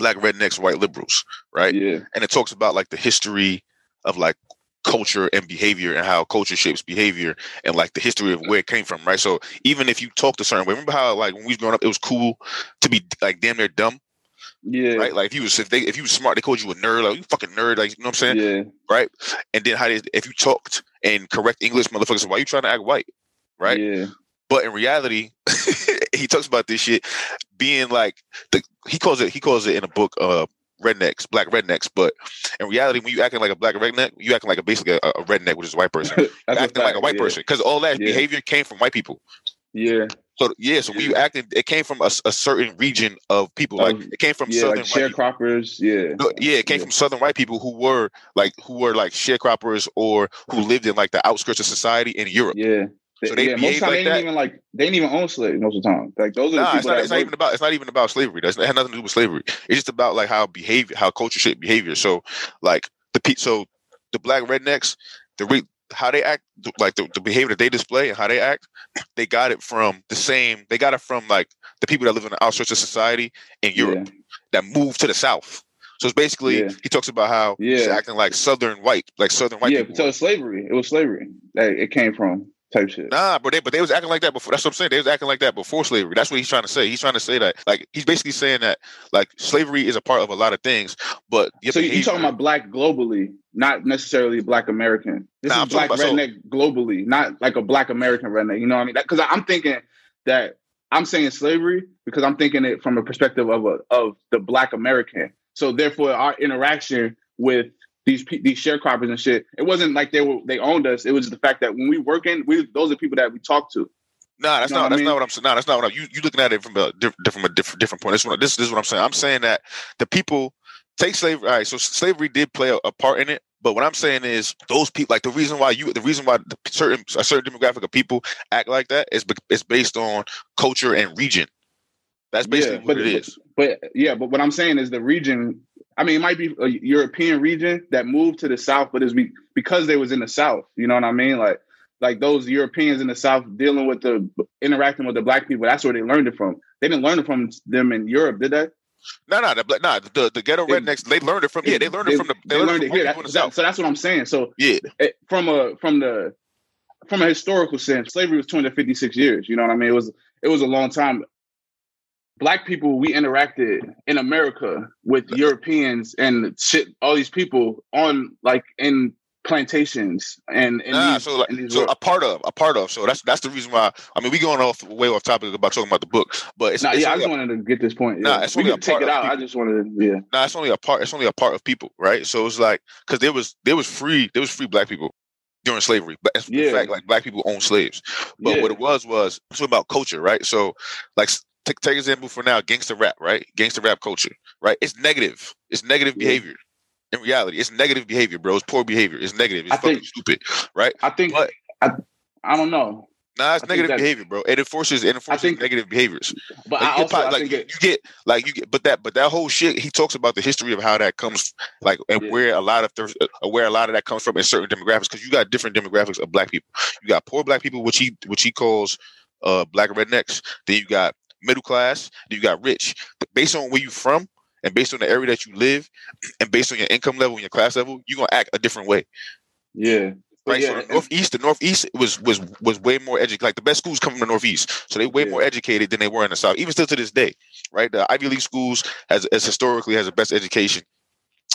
Speaker 1: Black Rednecks, White Liberals, right?
Speaker 2: Yeah,
Speaker 1: and it talks about like the history of like culture and behavior and how culture shapes behavior and like the history of where it came from, right? So even if you talk to certain way, remember how like when we was growing up, it was cool to be like damn near dumb.
Speaker 2: Yeah.
Speaker 1: Right. Like if you was if they if you was smart, they called you a nerd. Like you fucking nerd. Like you know what I'm saying?
Speaker 2: Yeah.
Speaker 1: Right. And then how did if you talked in correct English, motherfuckers, why you trying to act white? Right.
Speaker 2: Yeah.
Speaker 1: But in reality, [LAUGHS] he talks about this shit being like the he calls it he calls it in a book uh rednecks, black rednecks. But in reality, when you acting like a black redneck, you acting like a basically a, a redneck, which is a white person. [LAUGHS] acting like a white yeah. person because all that yeah. behavior came from white people.
Speaker 2: Yeah.
Speaker 1: So yeah, so when you acting, it came from a, a certain region of people. Like it came from
Speaker 2: yeah,
Speaker 1: southern
Speaker 2: like sharecroppers. Yeah.
Speaker 1: No, yeah, it came yeah. from southern white people who were like who were like sharecroppers or who lived in like the outskirts of society in Europe.
Speaker 2: Yeah. So they yeah, most of the time like they didn't even like they didn't even own slaves most of the time. Like those are nah, the
Speaker 1: it's not, it's not even about it's not even about slavery. That's it had nothing to do with slavery. It's just about like how behavior, how culture shaped behavior. So like the so the black rednecks, the re, how they act, like the, the behavior that they display and how they act, they got it from the same. They got it from like the people that live in the outskirts of society in Europe yeah. that moved to the south. So it's basically yeah. he talks about how yeah. he's acting like southern white, like southern white.
Speaker 2: Yeah,
Speaker 1: people.
Speaker 2: so it's slavery. It was slavery that it came from type shit.
Speaker 1: Nah, but they but they was acting like that before. That's what I'm saying. They was acting like that before slavery. That's what he's trying to say. He's trying to say that like he's basically saying that like slavery is a part of a lot of things. But
Speaker 2: so you're talking about black globally, not necessarily black American. This nah, is black redneck so, globally, not like a black American redneck. You know what I mean? Because I'm thinking that I'm saying slavery because I'm thinking it from a perspective of a, of the black American. So therefore, our interaction with these these sharecroppers and shit. It wasn't like they were they owned us. It was the fact that when we working, we those are people that we talk to.
Speaker 1: Nah, that's you know not that's I mean? not what I'm saying. Nah, that's not what I'm. You you looking at it from a different from a different different point. This is what this, this is what I'm saying. I'm saying that the people take slavery. All right, so slavery did play a, a, part in it, but what I'm saying is those people, like the reason why you, the reason why the certain a certain demographic of people act like that is is based on culture and region. That's basically yeah,
Speaker 2: but,
Speaker 1: what it is.
Speaker 2: But, but yeah, but what I'm saying is the region. I mean, it might be a European region that moved to the south, but it's be, because they was in the south. You know what I mean? Like like those Europeans in the South dealing with the interacting with the black people. That's where they learned it from. They didn't learn it from them in Europe, did they?
Speaker 1: No, no, the, no. The the ghetto rednecks they learned it from yeah. They learned it from the they, they learned, it here.
Speaker 2: That, that, so that's what I'm saying. So
Speaker 1: yeah,
Speaker 2: it, from a from the from a historical sense, slavery was 256 years. You know what I mean? It was it was a long time. Black people, we interacted in America with Europeans and shit, all these people on like in plantations and, and
Speaker 1: nah, these, so like, so a part of a part of so that's that's the reason why I mean we going off way off topic about talking about the book but it's,
Speaker 2: nah,
Speaker 1: it's
Speaker 2: yeah I just a, wanted to get this point
Speaker 1: nah, it's we only a
Speaker 2: take
Speaker 1: it
Speaker 2: out I just wanted to yeah.
Speaker 1: Nah it's only a part it's only a part of people right? So it's like because there was there was free there was free black people during slavery but in yeah. fact like black people own slaves. But yeah. what it was was it's about culture right? So like take take example for now gangster rap right gangster rap culture right it's negative it's negative yeah. behavior in reality. It's negative behavior, bro. It's poor behavior. It's negative. It's I fucking think, stupid, right?
Speaker 2: I think. But, I, I don't know.
Speaker 1: Nah, it's I negative behavior, bro. It enforces it enforces think, negative behaviors.
Speaker 2: But like, I also,
Speaker 1: like,
Speaker 2: you,
Speaker 1: it, you, get like you get, but that but that whole shit. He talks about the history of how that comes, like, and yeah. where a lot of uh, where a lot of that comes from in certain demographics. Because you got different demographics of black people. You got poor black people, which he which he calls uh black rednecks. Then you got middle class. You got rich. Based on where you from, and based on the area that you live and based on your income level and your class level, you're gonna act a different way.
Speaker 2: Yeah.
Speaker 1: Right.
Speaker 2: Yeah,
Speaker 1: so the northeast, the northeast was was was way more educated. Like the best schools come from the northeast, so they way yeah. more educated than they were in the south. Even still to this day, right? The Ivy League schools has, as historically has the best education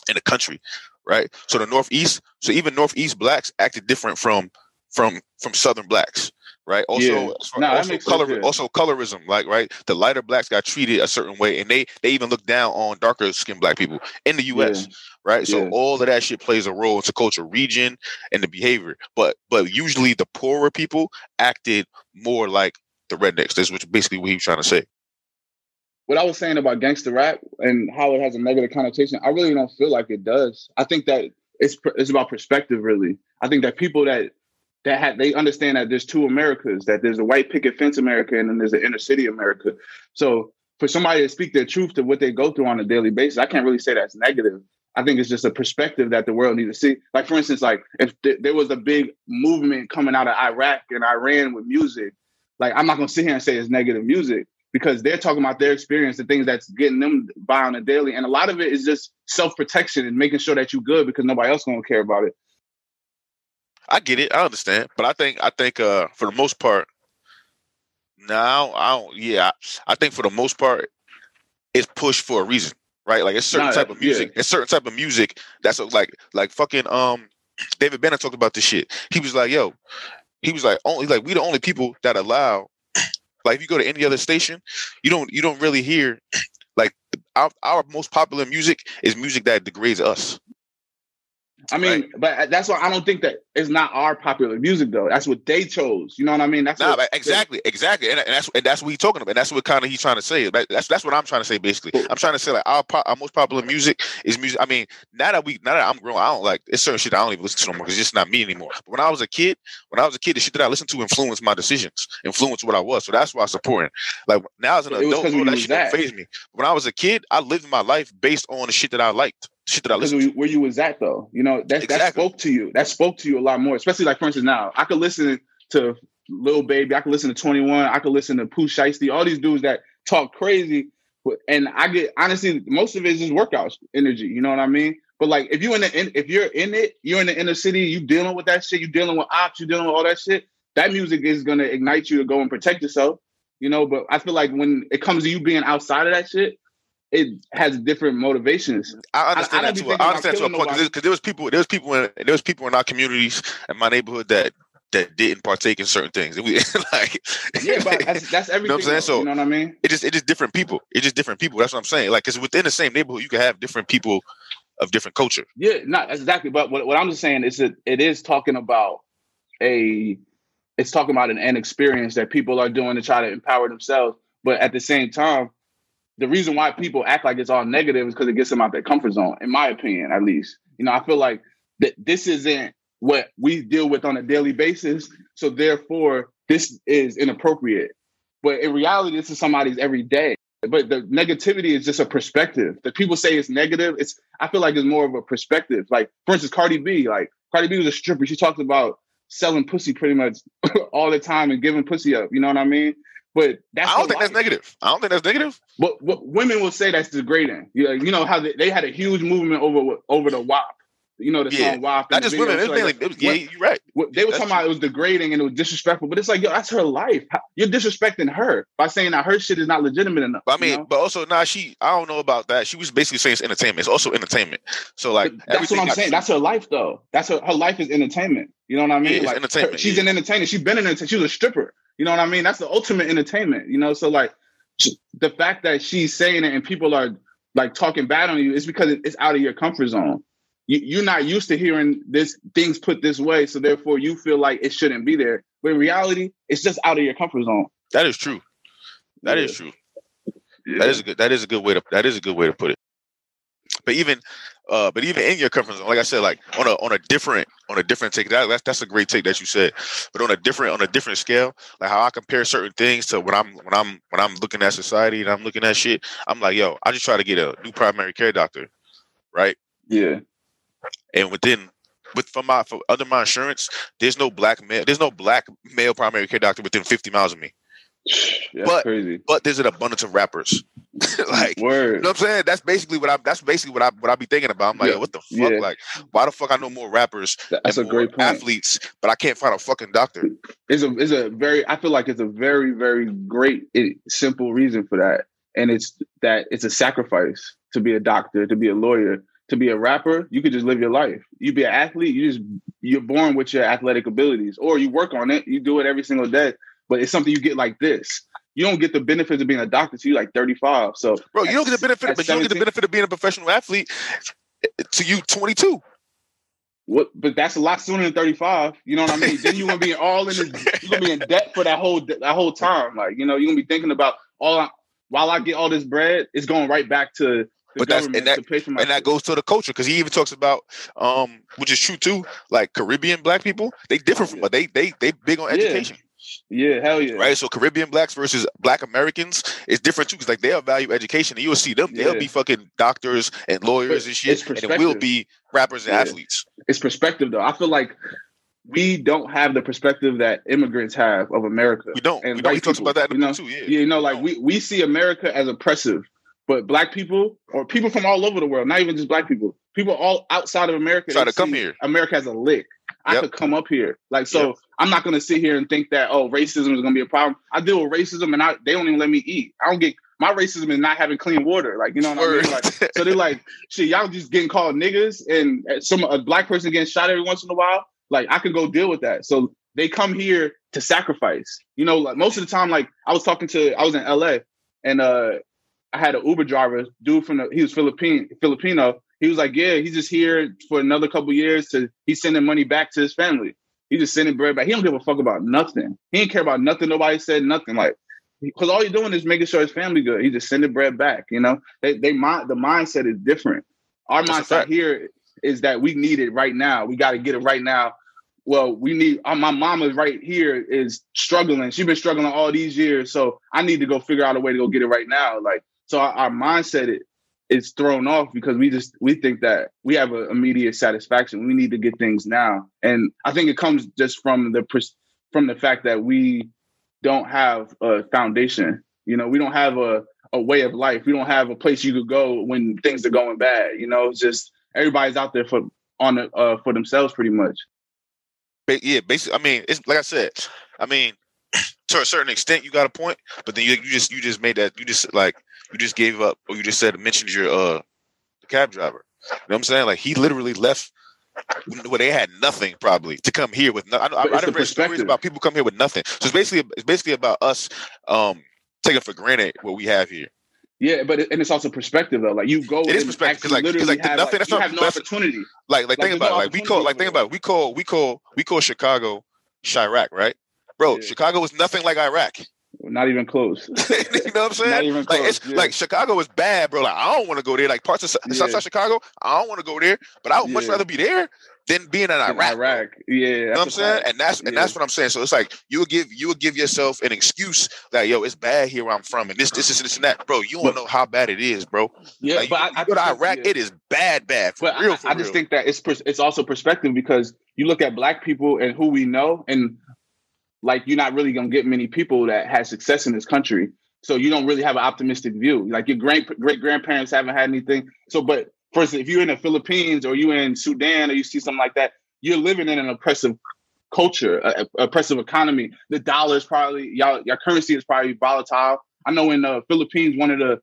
Speaker 1: in the country, right? So the northeast, so even northeast blacks acted different from from from southern blacks right? Also, yeah. no, also color, also colorism, like right, the lighter blacks got treated a certain way, and they they even look down on darker skinned black people in the U.S. Yeah. Right, so all of that shit plays a role into culture, region, and the behavior. But but usually the poorer people acted more like the rednecks. That's what basically what he was trying to say.
Speaker 2: What I was saying about gangster rap and how it has a negative connotation, I really don't feel like it does. I think that it's it's about perspective, really. I think that people that that have, they understand that there's two Americas, that there's a white picket fence America and then there's an inner city America. So for somebody to speak their truth to what they go through on a daily basis, I can't really say that's negative. I think it's just a perspective that the world needs to see. Like for instance, like if th- there was a big movement coming out of Iraq and Iran with music, like I'm not gonna sit here and say it's negative music because they're talking about their experience, the things that's getting them by on a daily, and a lot of it is just self protection and making sure that you're good because nobody else gonna care about it.
Speaker 1: I get it. I understand, but I think I think uh for the most part, now I don't. Yeah, I think for the most part, it's pushed for a reason, right? Like it's certain nah, type of music. Yeah. It's certain type of music that's like like fucking um David Banner talked about this shit. He was like, yo, he was like only like we the only people that allow. Like if you go to any other station, you don't you don't really hear like our, our most popular music is music that degrades us.
Speaker 2: I mean, right. but uh, that's why I don't think that it's not our popular music though. That's what they chose. You know what I mean? That's
Speaker 1: nah, exactly, they, exactly, and, and, that's and that's what he's talking about. And that's what kind of he's trying to say. That's that's what I'm trying to say. Basically, I'm trying to say like our our most popular music is music. I mean, now that we now that I'm grown, I don't like it's certain shit I don't even listen to no more because it's just not me anymore. But when I was a kid, when I was a kid, the shit that I listened to influenced my decisions, influenced what I was. So that's why I support it. Like now as an adult, oh, that shit that. don't phase me. When I was a kid, I lived my life based on the shit that I liked shit that I listen
Speaker 2: where you was at though. You know, that exactly. that spoke to you. That spoke to you a lot more. Especially like for instance now, I could listen to Lil Baby, I could listen to 21, I could listen to Pooh Shiesty, all these dudes that talk crazy. And I get honestly, most of it is just workout energy. You know what I mean? But like if you in the in, if you're in it, you're in the inner city, you dealing with that shit, you dealing with ops, you dealing with all that shit. That music is gonna ignite you to go and protect yourself. You know, but I feel like when it comes to you being outside of that shit, it has different motivations.
Speaker 1: I understand I, that too. I understand to a point because there was people, there was people in there was people in our communities in my neighborhood that that didn't partake in certain things. [LAUGHS] We, like,
Speaker 2: yeah, but that's, [LAUGHS] that's everything. You know what I'm saying? So you know what I mean?
Speaker 1: It just it just different people. It's just different people. That's what I'm saying. Like, because within the same neighborhood, you can have different people of different culture.
Speaker 2: Yeah, not exactly. But what, what I'm just saying is that it is talking about a it's talking about an, an experience that people are doing to try to empower themselves. But at the same time, the reason why people act like it's all negative is because it gets them out their comfort zone, in my opinion, at least. You know, I feel like that this isn't what we deal with on a daily basis. So therefore, this is inappropriate. But in reality, this is somebody's every day. But the negativity is just a perspective. That people say it's negative, it's I feel like it's more of a perspective. Like, for instance, Cardi B, like Cardi B was a stripper. She talked about selling pussy pretty much [LAUGHS] all the time and giving pussy up. You know what I mean? But that's
Speaker 1: I don't think life. that's negative. I don't think that's negative.
Speaker 2: But what women will say that's degrading. You know, you know how they, they had a huge movement over over the WAP. You know the yeah. song WAP.
Speaker 1: Not just women. It was mainly, it was, yeah, you're right.
Speaker 2: What, they were talking about it was degrading and it was disrespectful, but it's like, yo, that's her life. You're disrespecting her by saying that her shit is not legitimate enough.
Speaker 1: But I mean, you know? but also, now nah, she, I don't know about that. She was basically saying it's entertainment. It's also entertainment. So like,
Speaker 2: that's what I'm saying. That's her life, though. That's her. Her life is entertainment. You know what I mean?
Speaker 1: Yeah,
Speaker 2: like,
Speaker 1: entertainment.
Speaker 2: Her, she's yeah. an entertainer. She's been an entertainer. She was a stripper. You know what I mean? That's the ultimate entertainment. You know, so like, the fact that she's saying it and people are like talking bad on you is because it's out of your comfort zone you, you're not used to hearing this things put this way, so therefore you feel like it shouldn't be there. But in reality, it's just out of your comfort zone.
Speaker 1: That is true. That yeah. is true. Yeah. That is a good. That is a good way to. That is a good way to put it. But even, uh, but even in your comfort zone, like I said, like on a on a different on a different take. That, that's that's a great take that you said. But on a different on a different scale, like how I compare certain things to when I'm when I'm when I'm looking at society and I'm looking at shit, I'm like, yo, I just try to get a new primary care doctor, right?
Speaker 2: Yeah
Speaker 1: and within with from my for under my insurance, there's no black male, there's no black male primary care doctor within 50 miles of me.
Speaker 2: That's
Speaker 1: but,
Speaker 2: crazy.
Speaker 1: But there's an abundance of rappers. [LAUGHS] like
Speaker 2: Word.
Speaker 1: you know what I'm saying? That's basically what I that's basically what I what I be thinking about. I'm like, yeah. what the fuck? Yeah. Like, why the fuck I know more rappers
Speaker 2: that's a great point.
Speaker 1: athletes, but I can't find a fucking doctor.
Speaker 2: It's a it's a very I feel like it's a very, very great eh, simple reason for that. And it's that it's a sacrifice to be a doctor, to be a lawyer, to be a rapper, you could just live your life. You be an athlete, you just you're born with your athletic abilities, or you work on it. You do it every single day, but it's something you get like this. You don't get the benefits of being a doctor till you like 35. So,
Speaker 1: bro, you don't get the benefit, but 17, you don't get the benefit of being a professional athlete to you 22.
Speaker 2: What? But that's a lot sooner than 35. You know what I mean? then you're gonna be all in. The, [LAUGHS] you're gonna be in debt for that whole that whole time. Like you know, you're gonna be thinking about all. I, while I get all this bread, it's going right back to but that's and that
Speaker 1: and that goes to the culture because he even talks about um which is true too like caribbean black people they different from but they they they big on education
Speaker 2: yeah. yeah hell yeah
Speaker 1: right so caribbean blacks versus black americans is different too because like they'll value education and you'll see them yeah. they'll be fucking doctors and lawyers and shit and it will be rappers and yeah. athletes
Speaker 2: it's perspective though i feel like we don't have the perspective that immigrants have of America.
Speaker 1: We don't. And we don't. He talks about that in you know, too. Yeah.
Speaker 2: You know, like we, we see America as oppressive but black people or people from all over the world, not even just black people, people all outside of America
Speaker 1: try to come here.
Speaker 2: America has a lick. I yep. could come up here. Like so yep. I'm not gonna sit here and think that oh racism is gonna be a problem. I deal with racism and I they don't even let me eat. I don't get my racism is not having clean water. Like, you know what. I mean? Like, so they're [LAUGHS] like, shit, y'all just getting called niggas and some a black person getting shot every once in a while. Like I can go deal with that. So they come here to sacrifice. You know, like most of the time, like I was talking to I was in LA and uh I had an Uber driver, dude from the he was Philippine Filipino. He was like, yeah, he's just here for another couple years to he's sending money back to his family. He just sending bread back. He don't give a fuck about nothing. He didn't care about nothing. Nobody said nothing. Like because all you're doing is making sure his family good. He just sending bread back. You know, they they mind the mindset is different. Our That's mindset here is that we need it right now. We got to get it right now. Well, we need uh, my mama right here is struggling. She's been struggling all these years, so I need to go figure out a way to go get it right now. Like so our, our mindset is thrown off because we just we think that we have an immediate satisfaction. We need to get things now, and I think it comes just from the from the fact that we don't have a foundation. You know, we don't have a a way of life. We don't have a place you could go when things are going bad. You know, it's just everybody's out there for on the, uh, for themselves pretty much.
Speaker 1: Yeah, basically. I mean, it's like I said. I mean, [CLEARS THROAT] to a certain extent, you got a point, but then you, you just you just made that you just like you just gave up, or you just said mentioned your uh the cab driver. You know what I'm saying? Like he literally left where they had nothing probably to come here with. No, I, I, I read stories about people come here with nothing. So it's basically it's basically about us um taking for granted what we have here.
Speaker 2: Yeah, but it, and it's also perspective though. Like you go,
Speaker 1: it is perspective because like, cause like have, nothing. Like,
Speaker 2: you have no opportunity.
Speaker 1: Like, like, think about no it. Like we call, like think about it. We call, we call, we call Chicago Chiraq, right? Bro, yeah. Chicago was nothing like Iraq.
Speaker 2: Not even close. [LAUGHS]
Speaker 1: you know what I'm saying? Not even close. Like, it's, yeah. like Chicago is bad, bro. Like I don't want to go there. Like parts of yeah. Southside Chicago, I don't want to go there. But I would much rather be there than being in Iraq.
Speaker 2: Iraq, yeah. You
Speaker 1: know what I'm saying? And that's and that's what I'm saying. So it's like you would give you would give yourself an excuse that yo, it's bad here where I'm from, and this, this, this, this, and that, bro. You don't know how bad it is, bro.
Speaker 2: Yeah,
Speaker 1: like,
Speaker 2: but
Speaker 1: you,
Speaker 2: I,
Speaker 1: you go to Iraq, it is bad, bad. For
Speaker 2: but
Speaker 1: real,
Speaker 2: I, I
Speaker 1: real.
Speaker 2: just think that it's it's also perspective because you look at black people and who we know, and like you're not really gonna get many people that had success in this country. So you don't really have an optimistic view. Like your great great grandparents haven't had anything. So, but for instance, if you're in the Philippines or you're in Sudan or you see something like that, you're living in an oppressive culture, a, a oppressive economy. The dollar is probably y'all your currency is probably volatile. I know in the Philippines, one of the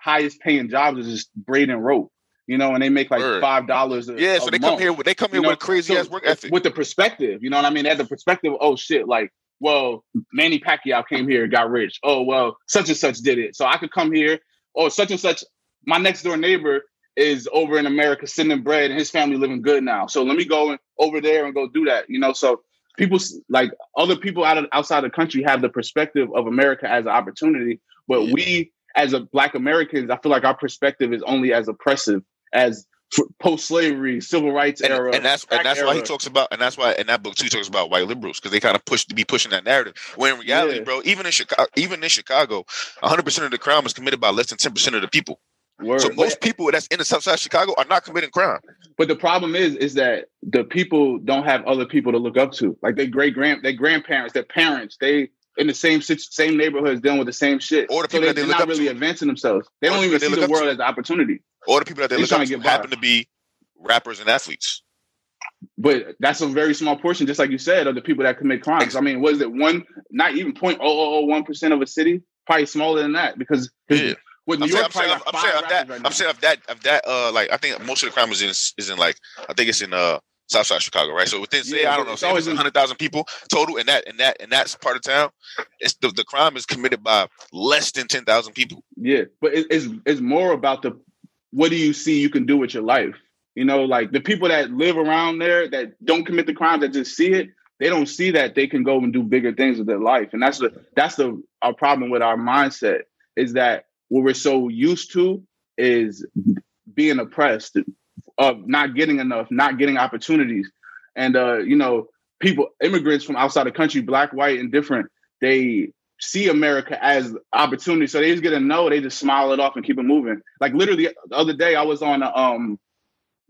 Speaker 2: highest paying jobs is just braiding rope. You know, and they make like five dollars.
Speaker 1: Yeah, so they
Speaker 2: month.
Speaker 1: come here. They come here you with crazy so ass work ethic.
Speaker 2: With the perspective, you know what I mean? They had the perspective. Oh shit! Like well, Manny Pacquiao came here, and got rich. Oh, well, such and such did it. So I could come here, Oh, such and such, my next door neighbor is over in America sending bread and his family living good now. So let me go over there and go do that, you know? So people like other people out of outside the country have the perspective of America as an opportunity, but yeah. we as a black Americans, I feel like our perspective is only as oppressive as post-slavery civil rights
Speaker 1: and,
Speaker 2: era
Speaker 1: and that's and that's era. why he talks about and that's why in that book too he talks about white liberals because they kind of push to be pushing that narrative when in reality yeah. bro even in chicago even in chicago 100% of the crime is committed by less than 10% of the people Word. so most people that's in the south side of chicago are not committing crime
Speaker 2: but the problem is is that the people don't have other people to look up to like their great grand their grandparents their parents they in the same same neighborhoods dealing with the same shit.
Speaker 1: Or the people
Speaker 2: so
Speaker 1: they,
Speaker 2: are
Speaker 1: not
Speaker 2: really
Speaker 1: to.
Speaker 2: advancing themselves. They don't even see the world as an opportunity.
Speaker 1: Or the people that they look up to happen to be rappers and athletes.
Speaker 2: But that's a very small portion, just like you said, of the people that commit crimes. I mean, was it one, not even point oh oh oh one percent of a city? Probably smaller than that because
Speaker 1: yeah. With New I'm York, saying, I'm, saying, I'm saying of that. Right I'm saying of that of that. Uh, like I think most of the crime is in is in like I think it's in uh Southside Chicago, right? So within say yeah, I don't know, say always hundred thousand people total in that in that in that part of town, it's the, the crime is committed by less than ten thousand people.
Speaker 2: Yeah, but it, it's it's more about the what do you see you can do with your life. You know, like the people that live around there that don't commit the crime that just see it, they don't see that they can go and do bigger things with their life. And that's the that's the our problem with our mindset is that what we're so used to is being oppressed of not getting enough, not getting opportunities. And uh, you know, people immigrants from outside the country, black, white, and different, they see America as opportunity. So they just get a no, they just smile it off and keep it moving. Like literally the other day I was on a um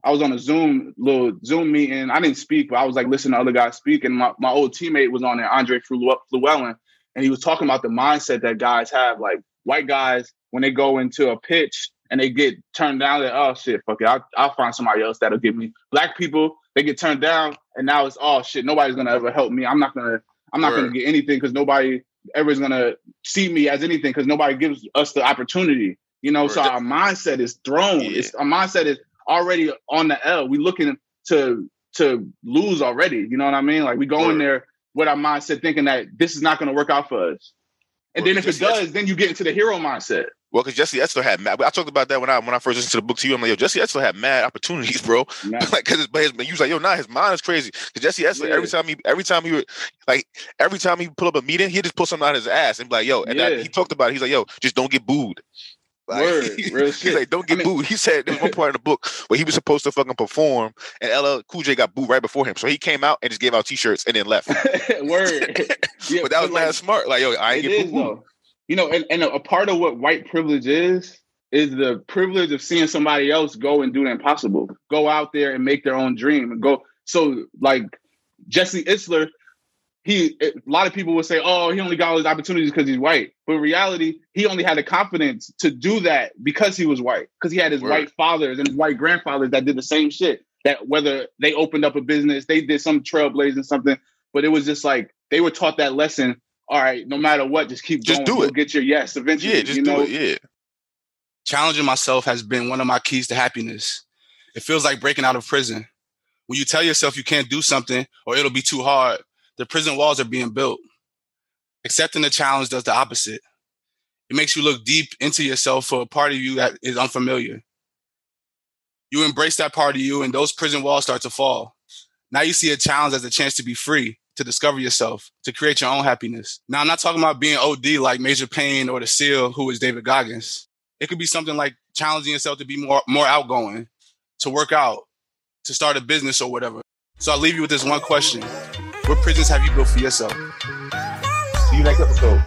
Speaker 2: I was on a Zoom little Zoom meeting. I didn't speak, but I was like listening to other guys speak. And my, my old teammate was on there, Andre Fluellen, and he was talking about the mindset that guys have. Like white guys, when they go into a pitch and they get turned down, like, oh shit, fuck it, I'll, I'll find somebody else that'll give me. Black people, they get turned down, and now it's oh shit, nobody's gonna ever help me. I'm not gonna, I'm not gonna get anything because nobody ever is gonna see me as anything because nobody gives us the opportunity. You know, so our mindset is thrown. Yeah. It's our mindset is already on the L. We looking to to lose already. You know what I mean? Like we go in there with our mindset thinking that this is not to work out for us. And well, then if it does, then you get into the hero mindset.
Speaker 1: Well, because Jesse Itzler had mad. I talked about that when I when I first listened to the book to you. I'm like, yo, Jesse Itzler had mad opportunities, bro. [LAUGHS] like, because but his, he was like, yo, nah, his mind is crazy. Because Jesse Itzler, yeah. every time he every time he would like every time he pull up a meeting, he just pull something out of his ass and be like, yo, and yeah. that, he talked about it. He's like, yo, just don't get booed. Like,
Speaker 2: Word, [LAUGHS] real shit.
Speaker 1: He's like, don't get I mean, booed. He said there's one part in the book where he was supposed to fucking perform, and LL Cool J got booed right before him. So he came out and just gave out T-shirts and then left. [LAUGHS]
Speaker 2: Word.
Speaker 1: Yeah, but that was like, mad smart. Like, yo, I ain't get booed. Though.
Speaker 2: You know, and, and a, a part of what white privilege is is the privilege of seeing somebody else go and do the impossible, go out there and make their own dream, and go. So, like Jesse Itzler, he a lot of people would say, "Oh, he only got all his opportunities because he's white." But in reality, he only had the confidence to do that because he was white, because he had his Word. white fathers and his white grandfathers that did the same shit. That whether they opened up a business, they did some trailblazing something, but it was just like they were taught that lesson. All right, no matter what, just keep
Speaker 1: just
Speaker 2: going.
Speaker 1: do it. You'll
Speaker 2: get your yes eventually.
Speaker 1: Yeah, just
Speaker 2: you
Speaker 1: do
Speaker 2: know?
Speaker 1: it. Yeah.
Speaker 3: Challenging myself has been one of my keys to happiness. It feels like breaking out of prison. When you tell yourself you can't do something or it'll be too hard, the prison walls are being built. Accepting the challenge does the opposite.
Speaker 2: It makes you look deep into yourself for a part of you that is unfamiliar. You embrace that part of you, and those prison walls start to fall. Now you see a challenge as a chance to be free, to discover yourself, to create your own happiness. Now, I'm not talking about being OD like Major Payne or the SEAL, who is David Goggins. It could be something like challenging yourself to be more, more outgoing, to work out, to start a business or whatever. So I'll leave you with this one question. What prisons have you built for yourself?
Speaker 4: See you next episode.